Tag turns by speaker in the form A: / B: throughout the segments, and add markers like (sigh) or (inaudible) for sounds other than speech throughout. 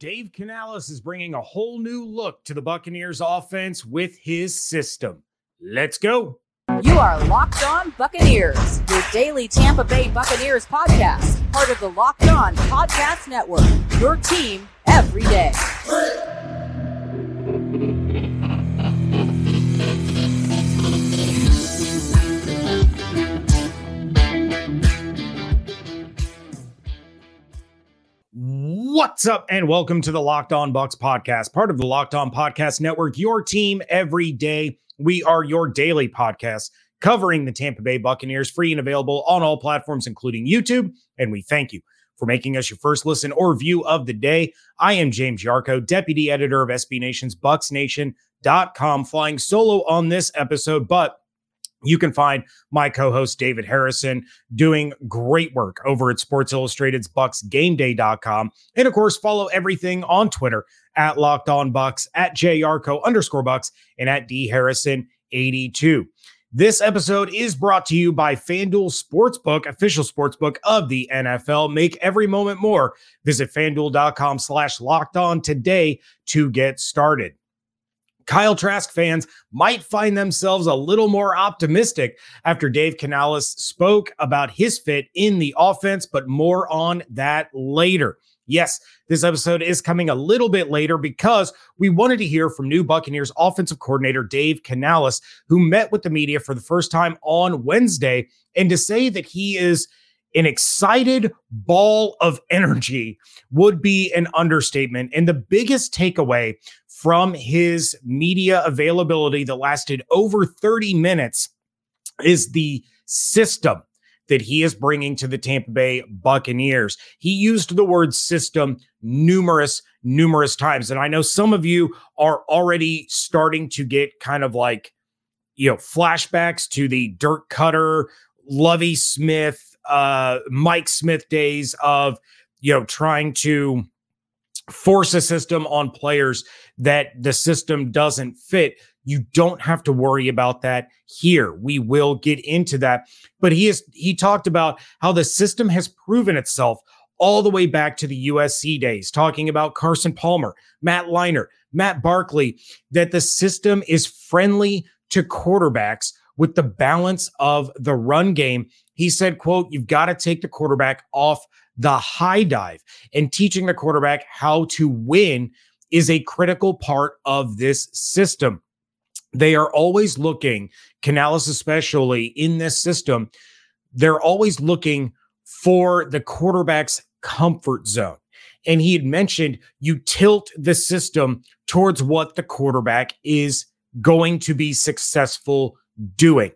A: Dave Canales is bringing a whole new look to the Buccaneers offense with his system. Let's go.
B: You are Locked On Buccaneers, your daily Tampa Bay Buccaneers podcast, part of the Locked On Podcast Network. Your team every day.
A: What's up, and welcome to the Locked On Bucs podcast, part of the Locked On Podcast Network, your team every day. We are your daily podcast covering the Tampa Bay Buccaneers, free and available on all platforms, including YouTube. And we thank you for making us your first listen or view of the day. I am James Yarcho, deputy editor of SB Nation's BucsNation.com, flying solo on this episode, but you can find my co-host David Harrison doing great work over at Sports Illustrated's BucsGameDay.com. And of course, follow everything on Twitter at Locked On Bucs, at JYarcho underscore Bucs, and at D Harrison 82. This episode is brought to you by FanDuel Sportsbook, official sportsbook of the NFL. Make every moment more. Visit fanduel.com slash locked on today to get started. Kyle Trask fans might find themselves a little more optimistic after Dave Canales spoke about his fit in the offense, but more on that later. Yes, this episode is coming a little bit later because we wanted to hear from new Buccaneers offensive coordinator Dave Canales, who met with the media for the first time on Wednesday, and to say that he is an excited ball of energy would be an understatement. And the biggest takeaway from his media availability that lasted over 30 minutes is the system that he is bringing to the Tampa Bay Buccaneers. He used the word system numerous, numerous times. And I know some of you are already starting to get kind of like, you know, flashbacks to the Dirk Koetter, Lovie Smith, uh, Mike Smith days of, you know, trying to force a system on players that the system doesn't fit. You don't have to worry about that here. We will get into that. But he is he talked about how the system has proven itself all the way back to the USC days, talking about Carson Palmer, Matt Leinart, Matt Barkley, that the system is friendly to quarterbacks with the balance of the run game. He said, quote, you've got to take the quarterback off the high dive and teaching the quarterback how to win is a critical part of this system. They are always looking, Canales especially in this system, they're always looking for the quarterback's comfort zone. And he had mentioned you tilt the system towards what the quarterback is going to be successful doing.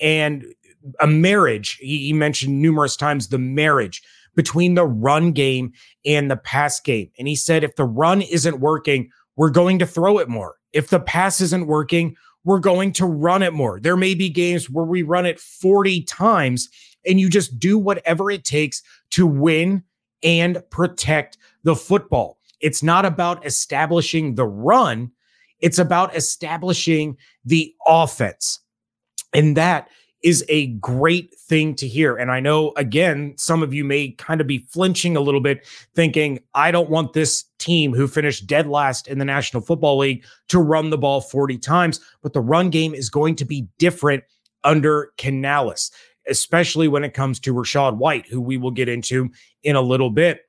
A: And a marriage, he, he mentioned numerous times the marriage between the run game and the pass game. And he said, if the run isn't working, we're going to throw it more. If the pass isn't working, we're going to run it more. There may be games where we run it 40 times and you just do whatever it takes to win and protect the football. It's not about establishing the run, it's about establishing the offense. And that is a great thing to hear. And I know, again, some of you may kind of be flinching a little bit, thinking, I don't want this team who finished dead last in the National Football League to run the ball 40 times. But the run game is going to be different under Canales, especially when it comes to Rachaad White, who we will get into in a little bit.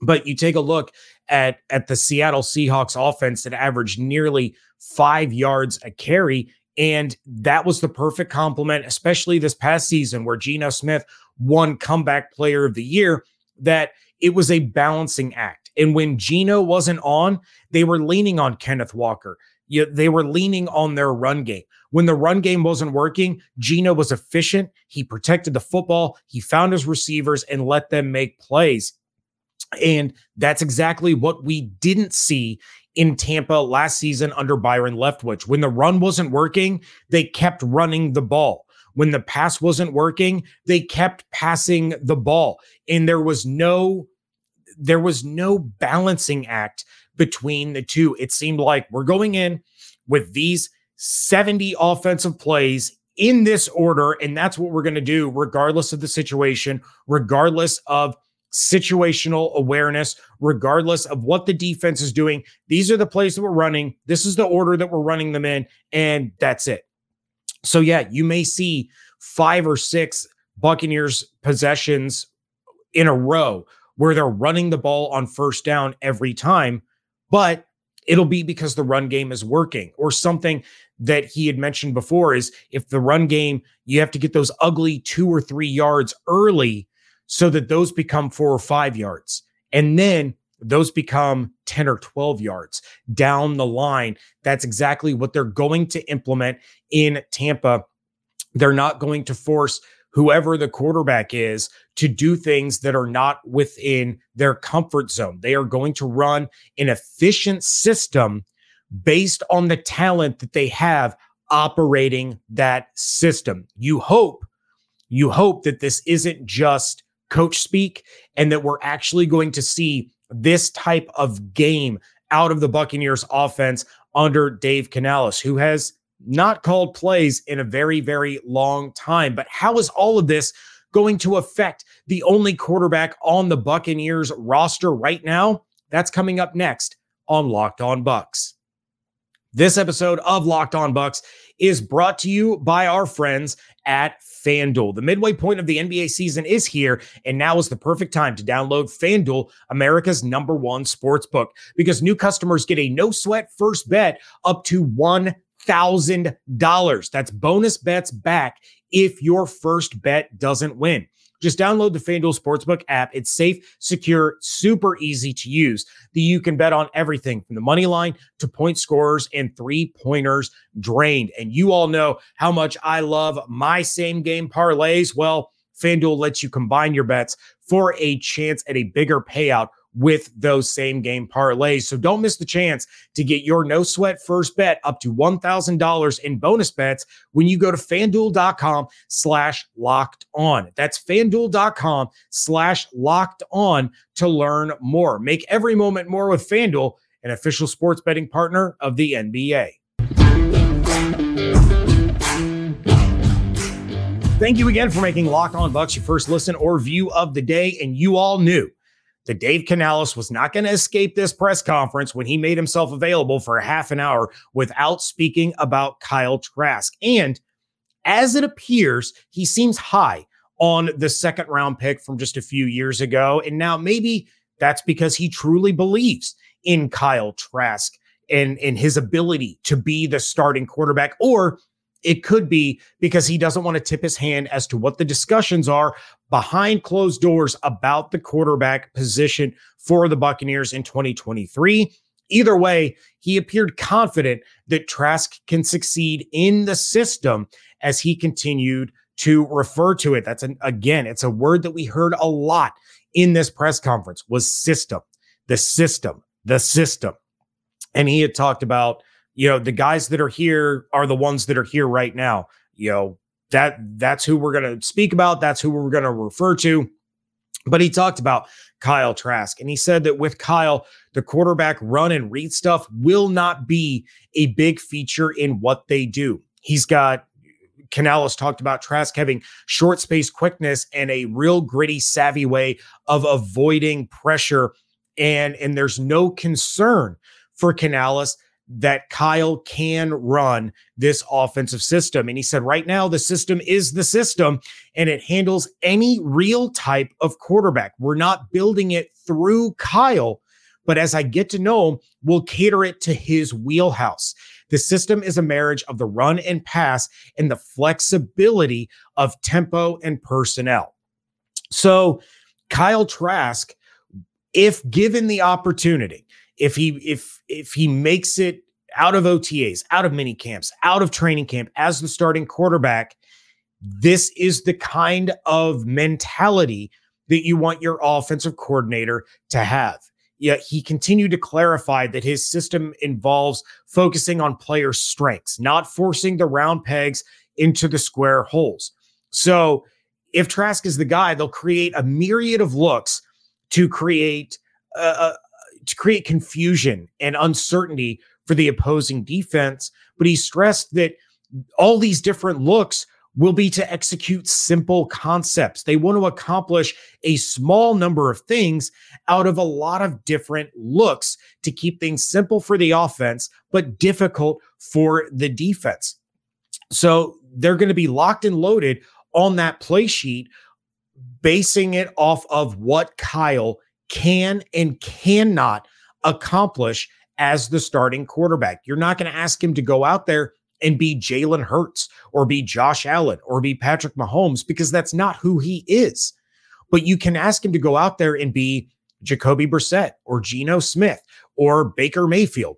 A: But you take a look at, at the Seattle Seahawks offense that averaged nearly five yards a carry and that was the perfect complement, especially this past season where Geno Smith won comeback player of the year, that it was a balancing act. And when Geno wasn't on, they were leaning on Kenneth Walker. You, they were leaning on their run game. When the run game wasn't working, Geno was efficient. He protected the football. He found his receivers and let them make plays. And that's exactly what we didn't see in Tampa last season under Byron Leftwich. When the run wasn't working, they kept running the ball. When the pass wasn't working, they kept passing the ball. And there was no there was no balancing act between the two. It seemed like we're going in with these 70 offensive plays in this order and that's what we're going to do regardless of the situation, regardless of situational awareness, regardless of what the defense is doing. These are the plays that we're running. This is the order that we're running them in, and that's it. So, yeah, you may see five or six Buccaneers possessions in a row where they're running the ball on first down every time, but it'll be because the run game is working or something that he had mentioned before is if the run game, you have to get those ugly two or three yards early so that those become four or five yards. And then those become 10 or 12 yards down the line. That's exactly what they're going to implement in Tampa. They're not going to force whoever the quarterback is to do things that are not within their comfort zone. They are going to run an efficient system based on the talent that they have operating that system. You hope, you hope that this isn't just coach speak and that we're actually going to see this type of game out of the Buccaneers offense under Dave Canales, who has not called plays in a very, very long time. But how is all of this going to affect the only quarterback on the Buccaneers roster right now? That's coming up next on Locked On Bucs. This episode of Locked On Bucs is brought to you by our friends at FanDuel. The midway point of the NBA season is here, and now is the perfect time to download FanDuel, America's number one sports book, because new customers get a no sweat first bet up to $1,000. That's bonus bets back if your first bet doesn't win. Just download the FanDuel Sportsbook app. It's safe, secure, super easy to use. You can bet on everything from the money line to point scorers and three pointers drained. And you all know how much I love my same game parlays. Well, FanDuel lets you combine your bets for a chance at a bigger payout with those same game parlays. So don't miss the chance to get your no sweat first bet up to $1,000 in bonus bets when you go to fanduel.com slash locked on. That's fanduel.com slash locked on to learn more. Make every moment more with Fanduel, an official sports betting partner of the NBA. Thank you again for making Locked On Bucs your first listen or view of the day. And you all knew that Dave Canales was not going to escape this press conference when he made himself available for half an hour without speaking about Kyle Trask. And as it appears, he seems high on the second round pick from just a few years ago. And now maybe that's because he truly believes in Kyle Trask and, and his ability to be the starting quarterback, or it could be because he doesn't want to tip his hand as to what the discussions are behind closed doors about the quarterback position for the Buccaneers in 2023. Either way, he appeared confident that Trask can succeed in the system as he continued to refer to it. That's an again, it's a word that we heard a lot in this press conference was system. The system, the system. And he had talked about you know, the guys that are here are the ones that are here right now. You know, that that's who we're going to speak about. That's who we're going to refer to. But he talked about Kyle Trask, and he said that with Kyle, the quarterback run and read stuff will not be a big feature in what they do. He's got Canales talked about Trask having short space quickness and a real gritty, savvy way of avoiding pressure. And, and there's no concern for Canales that Kyle can run this offensive system. And he said, right now, the system is the system and it handles any real type of quarterback. We're not building it through Kyle, but as I get to know him, we'll cater it to his wheelhouse. The system is a marriage of the run and pass and the flexibility of tempo and personnel. So, Kyle Trask, if given the opportunity, if he if if he makes it out of OTAs, out of mini camps, out of training camp as the starting quarterback, this is the kind of mentality that you want your offensive coordinator to have. Yet he continued to clarify that his system involves focusing on player strengths, not forcing the round pegs into the square holes. So if Trask is the guy, they'll create a myriad of looks to create a, to create confusion and uncertainty for the opposing defense. But he stressed that all these different looks will be to execute simple concepts. They want to accomplish a small number of things out of a lot of different looks to keep things simple for the offense, but difficult for the defense. So they're going to be locked and loaded on that play sheet, basing it off of what Kyle can and cannot accomplish as the starting quarterback. You're not going to ask him to go out there and be Jalen Hurts or be Josh Allen or be Patrick Mahomes because that's not who he is. But you can ask him to go out there and be Jacoby Brissett or Geno Smith or Baker Mayfield.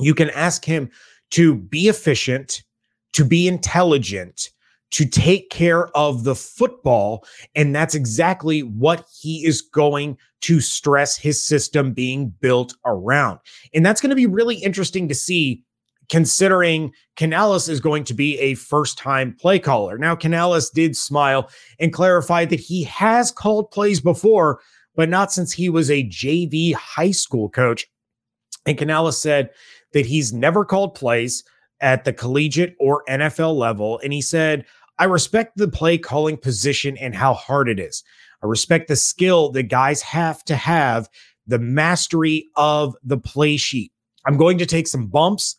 A: You can ask him to be efficient, to be intelligent, to take care of the football. And that's exactly what he is going to stress his system being built around. And that's going to be really interesting to see considering Canales is going to be a first time play caller. Now, Canales did smile and clarify that he has called plays before, but not since he was a JV high school coach. And Canales said that he's never called plays at the collegiate or NFL level. And he said, I respect the play calling position and how hard it is. I respect the skill that guys have to have, the mastery of the play sheet. I'm going to take some bumps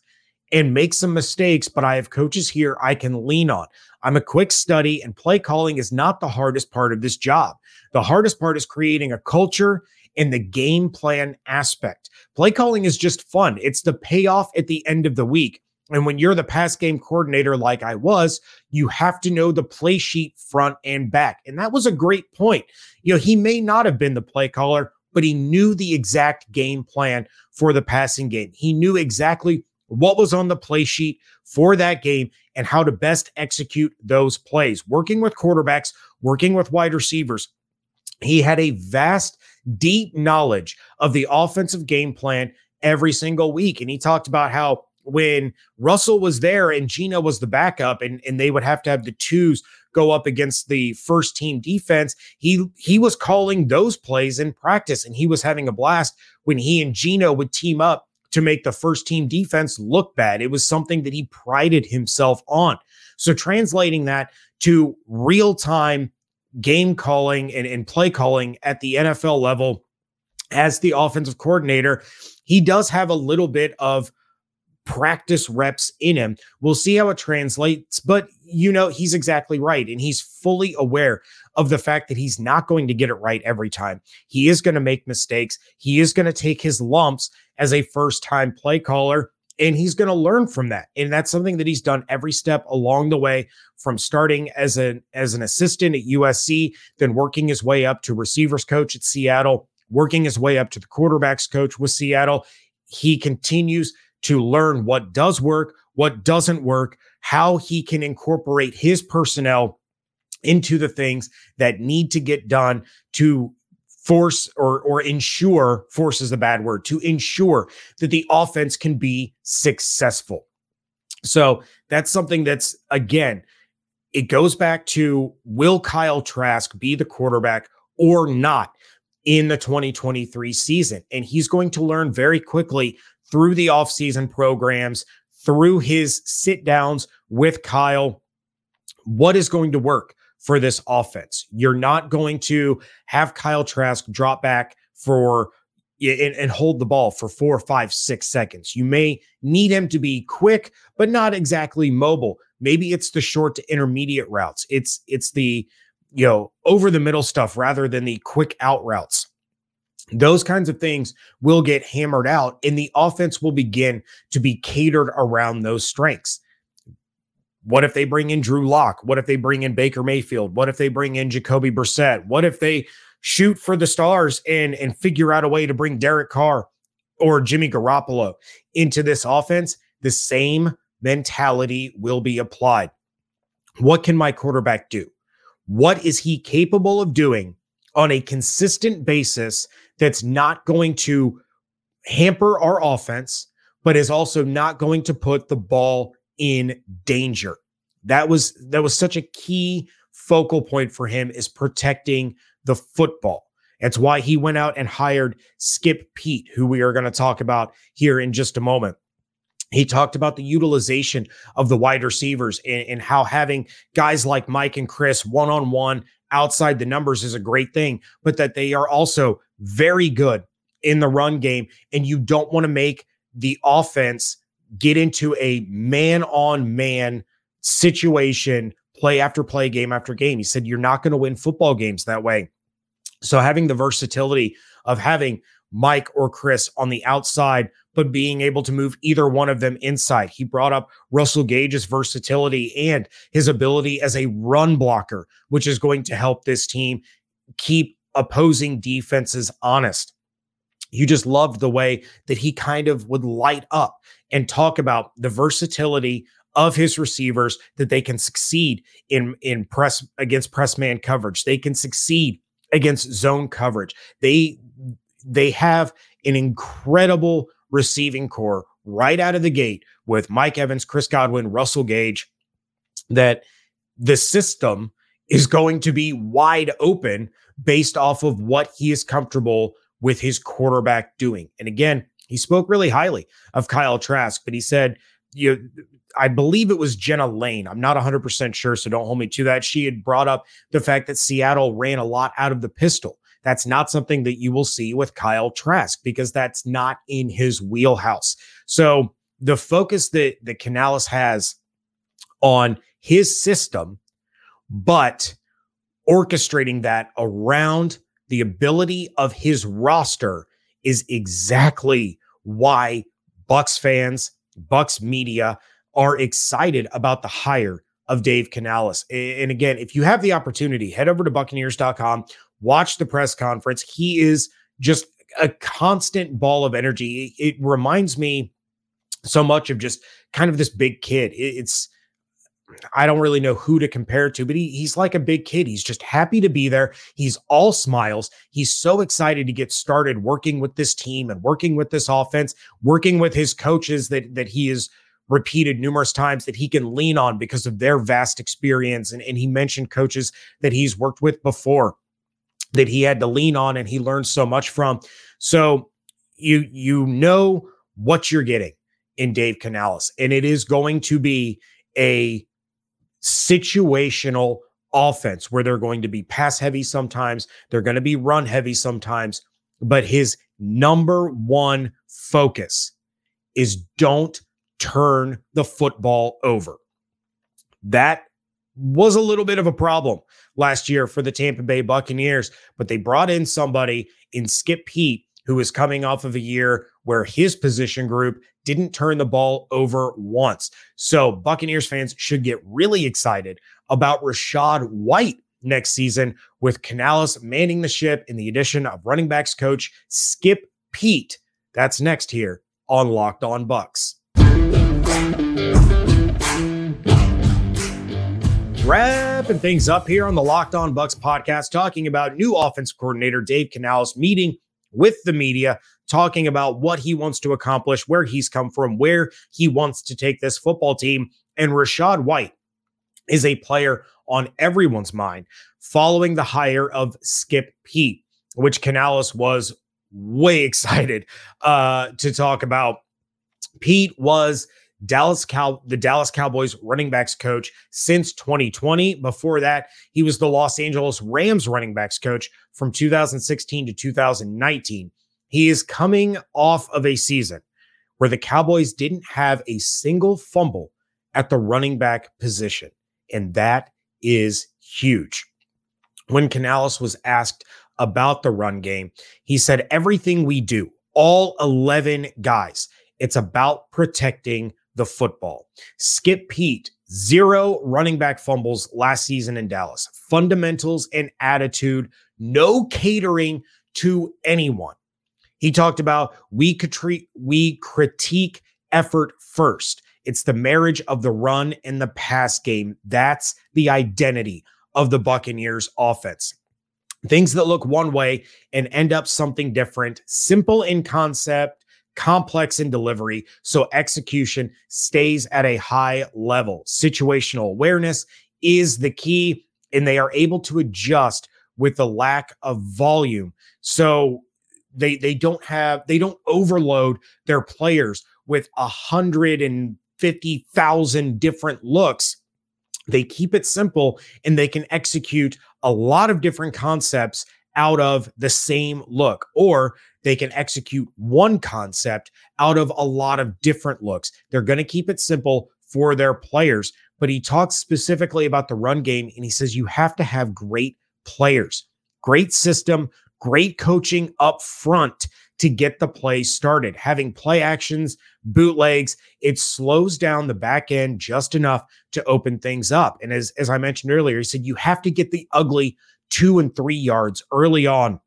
A: and make some mistakes, but I have coaches here I can lean on. I'm a quick study, and play calling is not the hardest part of this job. The hardest part is creating a culture and the game plan aspect. Play calling is just fun, it's the payoff at the end of the week. And when you're the pass game coordinator, like I was, you have to know the play sheet front and back. And that was a great point. You know, he may not have been the play caller, but he knew the exact game plan for the passing game. He knew exactly what was on the play sheet for that game and how to best execute those plays. Working with quarterbacks, working with wide receivers, he had a vast, deep knowledge of the offensive game plan every single week. And he talked about how when Russell was there and Geno was the backup and, and they would have to have the twos go up against the first team defense, he he was calling those plays in practice and he was having a blast when he and Geno would team up to make the first team defense look bad. It was something that he prided himself on. So translating that to real time game calling and, and play calling at the NFL level as the offensive coordinator, he does have a little bit of practice reps in him. We'll see how it translates, but you know, he's exactly right. And he's fully aware of the fact that he's not going to get it right every time. He is going to make mistakes. He is going to take his lumps as a first time play caller. And he's going to learn from that. And that's something that he's done every step along the way from starting as an as an assistant at USC, then working his way up to receivers coach at Seattle, working his way up to the quarterbacks coach with Seattle. He continues to learn what does work, what doesn't work, how he can incorporate his personnel into the things that need to get done to force or or ensure force is a bad word to ensure that the offense can be successful. So that's something that's again it goes back to will Kyle Trask be the quarterback or not in the 2023 season and he's going to learn very quickly through the offseason programs through his sit downs with Kyle what is going to work for this offense. You're not going to have Kyle Trask drop back for and, and, hold the ball for four, five, six seconds. You may need him to be quick, but not exactly mobile. Maybe it's the short to intermediate routes. It's it's the you know over the middle stuff rather than the quick out routes. Those kinds of things will get hammered out, and the offense will begin to be catered around those strengths. What if they bring in Drew Lock? What if they bring in Baker Mayfield? What if they bring in Jacoby Brissett? What if they shoot for the stars and and figure out a way to bring Derek Carr or Jimmy Garoppolo into this offense? The same mentality will be applied. What can my quarterback do? What is he capable of doing on a consistent basis that's not going to hamper our offense, but is also not going to put the ball in danger. That was that was such a key focal point for him is protecting the football. That's why he went out and hired Skip Peete, who we are going to talk about here in just a moment. He talked about the utilization of the wide receivers and, and how having guys like Mike and Chris one on one outside the numbers is a great thing, but that they are also very good in the run game. And you don't want to make the offense get into a man on man situation, play after play, game after game. He said, You're not going to win football games that way. So having the versatility of having Mike or Chris on the outside, but being able to move either one of them inside. He brought up Russell Gage's versatility and his ability as a run blocker, which is going to help this team keep opposing defenses honest. You just loved the way that he kind of would light up and talk about the versatility of his receivers that they can succeed in in press against press man coverage. They can succeed against zone coverage. They they have an incredible receiving corps right out of the gate with Mike Evans, Chris Godwin, Russell Gage, that the system is going to be wide open based off of what he is comfortable with his quarterback doing. And again, he spoke really highly of Kyle Trask, but he said, you I believe it was Jenna Laine. I'm not 100% sure, so don't hold me to that. She had brought up the fact that Seattle ran a lot out of the pistol. That's not something that you will see with Kyle Trask because that's not in his wheelhouse. So the focus that that Canales has on his system, but orchestrating that around the ability of his roster is exactly why Bucs fans, Bucs media are excited about the hire of Dave Canales. And again, if you have the opportunity, head over to Buccaneers.com, watch the press conference. He is just a constant ball of energy. It reminds me so much of just kind of this big kid. It's I don't really know who to compare to, but he, he's like a big kid. He's just happy to be there. He's all smiles. He's so excited to get started working with this team and working with this offense, working with his coaches that that he has repeated numerous times that he can lean on because of their vast experience. And, and he mentioned coaches that he's worked with before that he had to lean on and he learned so much from. So you you know what you're getting in Dave Canales, and it is going to be a situational offense where they're going to be pass heavy sometimes, they're going to be run heavy sometimes, but his number one focus is don't turn the football over. That was a little bit of a problem last year for the Tampa Bay Buccaneers, but they brought in somebody in Skip Peete who was coming off of a year where his position group didn't turn the ball over once. So Buccaneers fans should get really excited about Rachaad White next season with Canales manning the ship in the addition of running backs coach Skip Peete. That's next here on Locked On Bucs. wrapping things up here on the Locked On Bucs podcast, talking about new offensive coordinator Dave Canales meeting with the media, talking about what he wants to accomplish, where he's come from, where he wants to take this football team. And Rachaad White is a player on everyone's mind following the hire of Skip Peete, which Canales was way (laughs) excited uh, to talk about. Peete was Dallas Cow the Dallas Cowboys running backs coach since 2020. Before that, he was the Los Angeles Rams running backs coach from 2016 to 2019. He is coming off of a season where the Cowboys didn't have a single fumble at the running back position, and that is huge. When Canales was asked about the run game, he said everything we do, all 11 guys, it's about protecting the football. Skip Peete, zero running back fumbles last season in Dallas. Fundamentals and attitude, no catering to anyone. He talked about we critique, we critique effort first. It's the marriage of the run and the pass game. That's the identity of the Buccaneers offense. Things that look one way and end up something different, simple in concept, complex in delivery, so execution stays at a high level. Situational awareness is the key, and they are able to adjust with the lack of volume. So they they don't have they don't overload their players with a hundred and fifty thousand different looks. They keep it simple and they can execute a lot of different concepts out of the same look, or they can execute one concept out of a lot of different looks. They're going to keep it simple for their players. But he talks specifically about the run game and he says you have to have great players, great system, great coaching up front to get the play started. Having play actions, bootlegs, it slows down the back end just enough to open things up. And as, as I mentioned earlier, he said you have to get the ugly two and three yards early on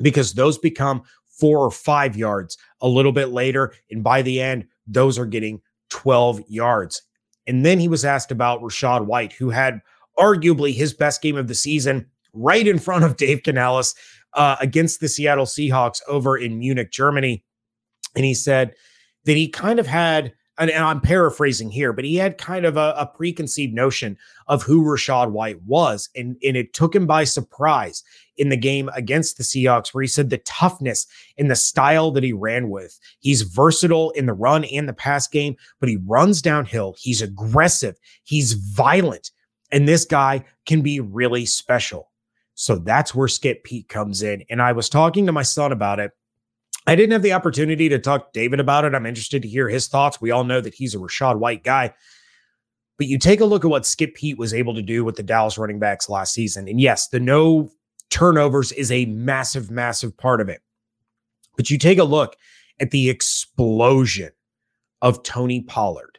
A: because those become four or five yards a little bit later. And by the end, those are getting 12 yards. And then he was asked about Rachaad White, who had arguably his best game of the season right in front of Dave Canales uh, against the Seattle Seahawks over in Munich, Germany. And he said that he kind of had, and, I'm paraphrasing here, but he had kind of a, a preconceived notion of who Rachaad White was. And, and it took him by surprise in the game against the Seahawks, where he said the toughness and the style that he ran with. He's versatile in the run and the pass game, but he runs downhill. He's aggressive. He's violent. And this guy can be really special. So that's where Skip Peete comes in. And I was talking to my son about it. I didn't have the opportunity to talk to David about it. I'm interested to hear his thoughts. We all know that he's a Rachaad White guy. But you take a look at what Skip Peete was able to do with the Dallas running backs last season. And yes, the no turnovers is a massive, massive part of it. But you take a look at the explosion of Tony Pollard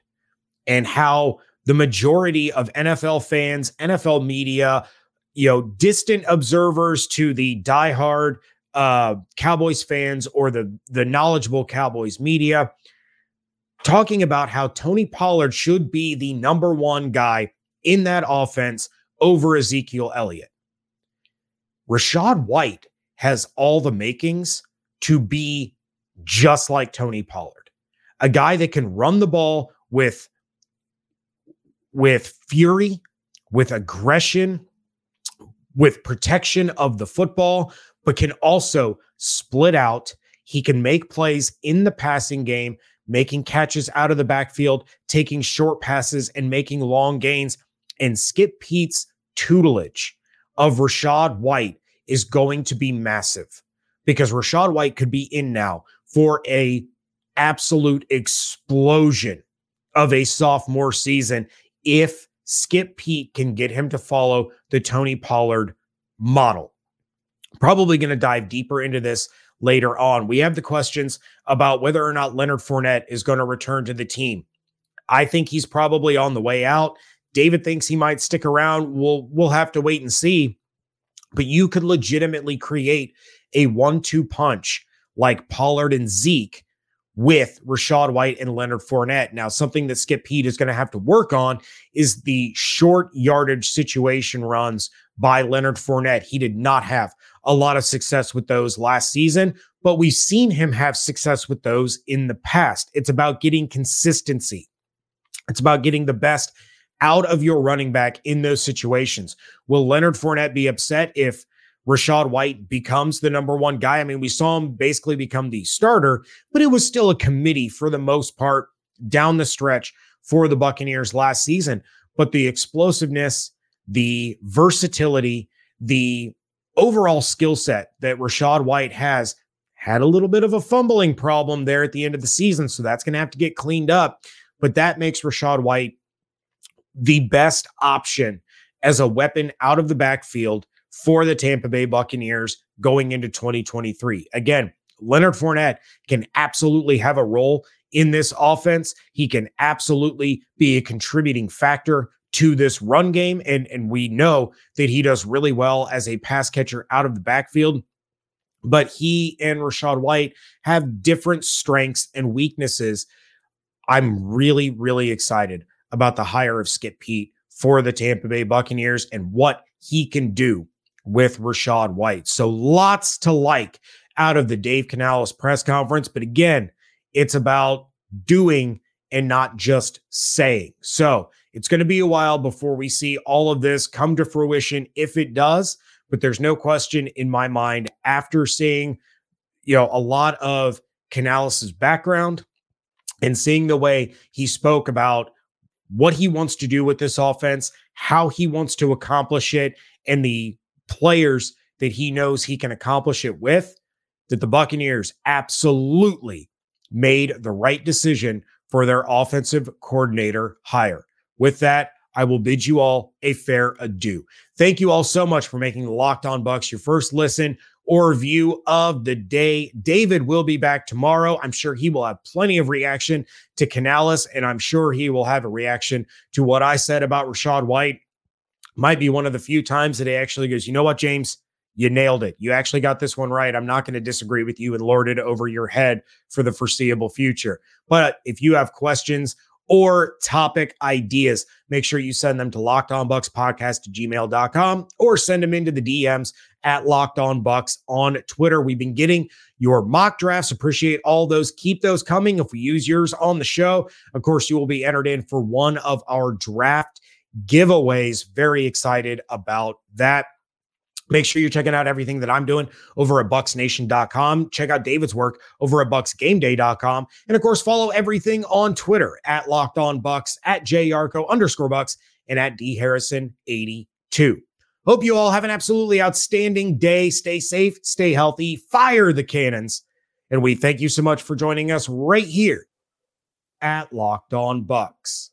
A: and how the majority of NFL fans, NFL media, you know, distant observers to the diehard uh, Cowboys fans or the the knowledgeable Cowboys media talking about how Tony Pollard should be the number one guy in that offense over Ezekiel Elliott. Rachaad White has all the makings to be just like Tony Pollard, a guy that can run the ball with with fury, with aggression, with protection of the football, but can also split out. He can make plays in the passing game, making catches out of the backfield, taking short passes and making long gains. And Skip Peete's tutelage of Rachaad White is going to be massive because Rachaad White could be in now for a absolute explosion of a sophomore season if Skip Peete can get him to follow the Tony Pollard model. Probably going to dive deeper into this later on. We have the questions about whether or not Leonard Fournette is going to return to the team. I think he's probably on the way out. David thinks he might stick around. We'll we'll have to wait and see but you could legitimately create a one two punch like Pollard and Zeke with Rachaad White and Leonard Fournette. Now, something that Skip Peete is going to have to work on is the short yardage situation runs by Leonard Fournette. He did not have a lot of success with those last season, but we've seen him have success with those in the past. It's about getting consistency. It's about getting the best out of your running back in those situations. Will Leonard Fournette be upset if Rachaad White becomes the number one guy? I mean, we saw him basically become the starter, but it was still a committee for the most part down the stretch for the Buccaneers last season. But the explosiveness, the versatility, the overall skill set that Rachaad White has had a little bit of a fumbling problem there at the end of the season. So that's going to have to get cleaned up. But that makes Rachaad White the best option as a weapon out of the backfield for the Tampa Bay Buccaneers going into 2023. Again, Leonard Fournette can absolutely have a role in this offense. He can absolutely be a contributing factor to this run game. And, and we know that he does really well as a pass catcher out of the backfield. But he and Rachaad White have different strengths and weaknesses. I'm really, really excited about the hire of Skip Peete for the Tampa Bay Buccaneers and what he can do with Rachaad White. So lots to like out of the Dave Canales press conference. But again, it's about doing and not just saying. So it's going to be a while before we see all of this come to fruition if it does. But there's no question in my mind after seeing, you know, a lot of Canales's background, and seeing the way he spoke about what he wants to do with this offense, how he wants to accomplish it, and the players that he knows he can accomplish it with, that the Buccaneers absolutely made the right decision for their offensive coordinator hire. With that, I will bid you all a fair adieu. Thank you all so much for making the Locked On Bucs your first listen or view of the day. David will be back tomorrow. I'm sure he will have plenty of reaction to Canales, and I'm sure he will have a reaction to what I said about Rachaad White. Might be one of the few times that he actually goes, you know what, James? You nailed it. You actually got this one right. I'm not going to disagree with you and lord it over your head for the foreseeable future. But if you have questions or topic ideas, make sure you send them to lockedonbucspodcast to gmail.com or send them into the DMs at Locked On Bucs on Twitter. We've been getting your mock drafts. Appreciate all those. Keep those coming. If we use yours on the show, of course, you will be entered in for one of our draft giveaways. Very excited about that. Make sure you're checking out everything that I'm doing over at bucsnation.com. Check out David's work over at bucsgameday.com. And of course, follow everything on Twitter at Locked On Bucs, at JYarcho underscore Bucs, and at D Harrison 82. Hope you all have an absolutely outstanding day. Stay safe, stay healthy, fire the cannons. And we thank you so much for joining us right here at Locked On Bucs.